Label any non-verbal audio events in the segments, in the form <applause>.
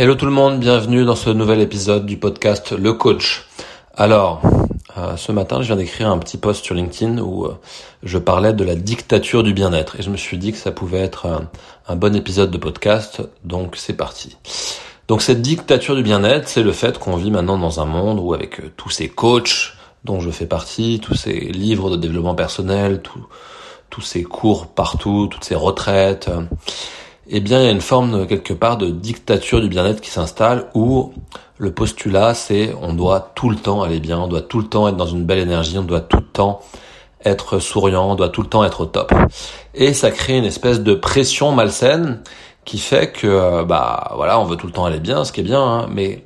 Hello tout le monde, bienvenue dans ce nouvel épisode du podcast Le Coach. Alors, euh, ce matin, je viens d'écrire un petit post sur LinkedIn où euh, je parlais de la dictature du bien-être et je me suis dit que ça pouvait être un, bon épisode de podcast, donc c'est parti. Donc cette dictature du bien-être, c'est le fait qu'on vit maintenant dans un monde où avec euh, tous ces coachs dont je fais partie, tous ces livres de développement personnel, tous ces cours partout, toutes ces retraites, eh bien, il y a une forme quelque part de dictature du bien-être qui s'installe où le postulat c'est on doit tout le temps aller bien, on doit tout le temps être dans une belle énergie, on doit tout le temps être souriant, on doit tout le temps être au top. Et ça crée une espèce de pression malsaine qui fait que euh, bah voilà, on veut tout le temps aller bien, ce qui est bien, hein, mais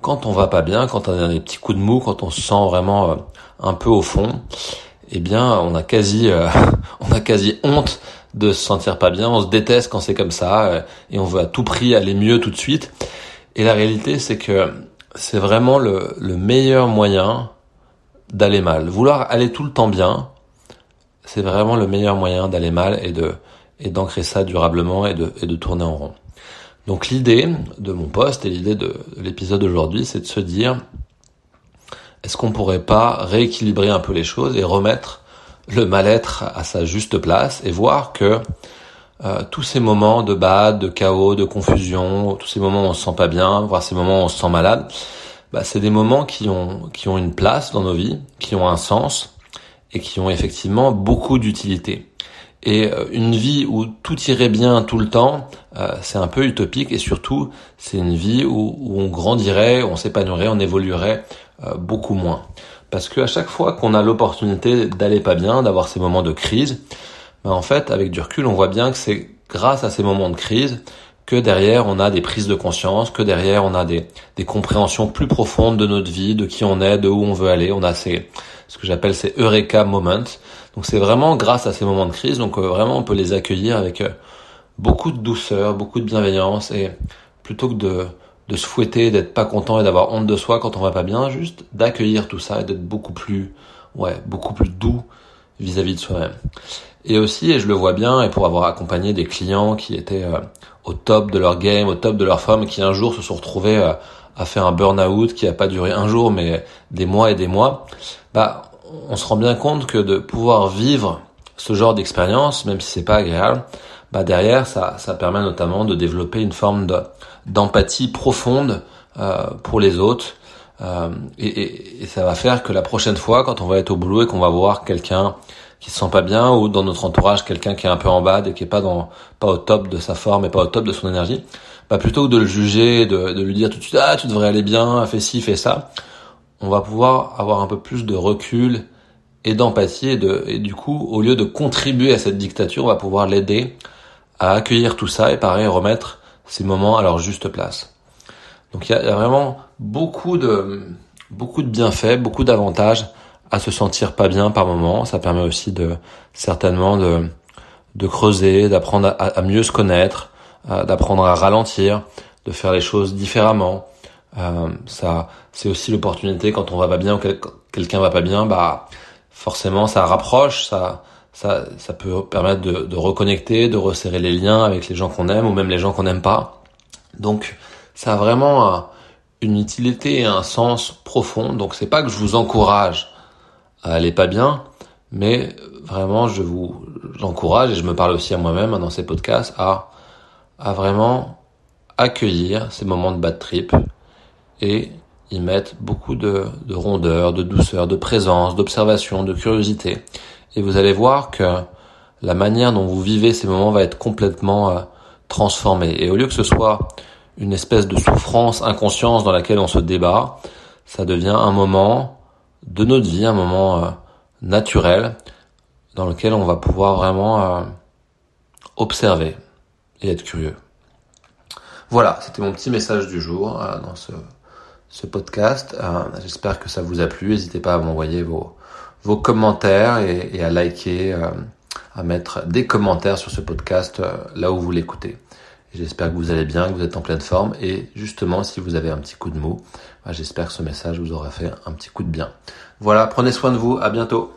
quand on va pas bien, quand on a des petits coups de mou, quand on se sent vraiment euh, un peu au fond, eh bien, on a quasi, euh, <laughs> on a quasi honte de se sentir pas bien, on se déteste quand c'est comme ça euh, et on veut à tout prix aller mieux tout de suite. Et la réalité, c'est que c'est vraiment le, meilleur moyen d'aller mal. Vouloir aller tout le temps bien, c'est vraiment le meilleur moyen d'aller mal et de et d'ancrer ça durablement et de, et de tourner en rond. Donc l'idée de mon poste et l'idée de l'épisode d'aujourd'hui, c'est de se dire est-ce qu'on pourrait pas rééquilibrer un peu les choses et remettre le mal-être à sa juste place et voir que euh, tous ces moments de bad, de chaos, de confusion, tous ces moments où on se sent pas bien, voire ces moments où on se sent malade, bah, c'est des moments qui ont, qui ont une place dans nos vies, qui ont un sens et qui ont effectivement beaucoup d'utilité. Et euh, une vie où tout irait bien tout le temps, euh, c'est un peu utopique et surtout c'est une vie où, où, on grandirait, on s'épanouirait, on évoluerait beaucoup moins. Parce qu'à chaque fois qu'on a l'opportunité d'aller pas bien, d'avoir ces moments de crise, ben en fait, avec du recul, on voit bien que c'est grâce à ces moments de crise que derrière on a des prises de conscience, que derrière on a des, des compréhensions plus profondes de notre vie, de qui on est, de où on veut aller. On a ces, ce que j'appelle ces Eureka moments. Donc c'est vraiment grâce à ces moments de crise, donc euh, vraiment on peut les accueillir avec euh, beaucoup de douceur, beaucoup de bienveillance et plutôt que de, de se fouetter, d'être pas content et d'avoir honte de soi quand on va pas bien, juste d'accueillir tout ça et d'être beaucoup plus, ouais, beaucoup plus doux vis-à-vis de soi-même. Et aussi, et je le vois bien, et pour avoir accompagné des clients qui étaient euh, au top de leur game, au top de leur forme, qui un jour se sont retrouvés euh, à faire un burn-out qui a pas duré un jour, mais des mois et des mois, bah, on se rend bien compte que de pouvoir vivre ce genre d'expérience, même si c'est pas agréable, bah derrière, ça, ça permet notamment de développer une forme de, d'empathie profonde euh, pour les autres. Euh, et, et, ça va faire que la prochaine fois, quand on va être au boulot et qu'on va voir quelqu'un qui se sent pas bien ou dans notre entourage quelqu'un qui est un peu en bas et qui est pas dans pas au top de sa forme et pas au top de son énergie, bah plutôt que de le juger, de, de lui dire tout de suite ah tu devrais aller bien, fais ci, fais ça, on va pouvoir avoir un peu plus de recul et d'empathie et, de, et du coup au lieu de contribuer à cette dictature, on va pouvoir l'aider à accueillir tout ça et pareil remettre ces moments à leur juste place. Donc il y, a, vraiment beaucoup de beaucoup de bienfaits, beaucoup d'avantages à se sentir pas bien par moment. Ça permet aussi de certainement de de creuser, d'apprendre à, mieux se connaître, d'apprendre à ralentir, de faire les choses différemment. Euh, ça, c'est aussi l'opportunité quand on va pas bien ou quelqu'un va pas bien, bah forcément ça rapproche, ça ça, ça peut permettre de, de, reconnecter, de resserrer les liens avec les gens qu'on aime ou même les gens qu'on n'aime pas. Donc ça a vraiment une utilité et un sens profond. Donc c'est pas que je vous encourage à aller pas bien, mais vraiment je vous j'encourage et je me parle aussi à moi-même dans ces podcasts à à vraiment accueillir ces moments de bad trip et y mettre beaucoup de, de rondeur, de douceur, de présence, d'observation, de curiosité et vous allez voir que la manière dont vous vivez ces moments va être complètement euh, transformée. Et au lieu que ce soit une espèce de souffrance, inconscience dans laquelle on se débat, ça devient un moment de notre vie, un moment euh, naturel dans lequel on va pouvoir vraiment euh, observer et être curieux. Voilà, c'était mon petit message du jour dans ce, ce podcast. J'espère que ça vous a plu. N'hésitez pas à m'envoyer vos, vos commentaires et, à liker, euh, à mettre des commentaires sur ce podcast euh, là où vous l'écoutez. J'espère que vous allez bien, que vous êtes en pleine forme et justement si vous avez un petit coup de mou, bah, j'espère que ce message vous aura fait un petit coup de bien. Voilà, prenez soin de vous, à bientôt.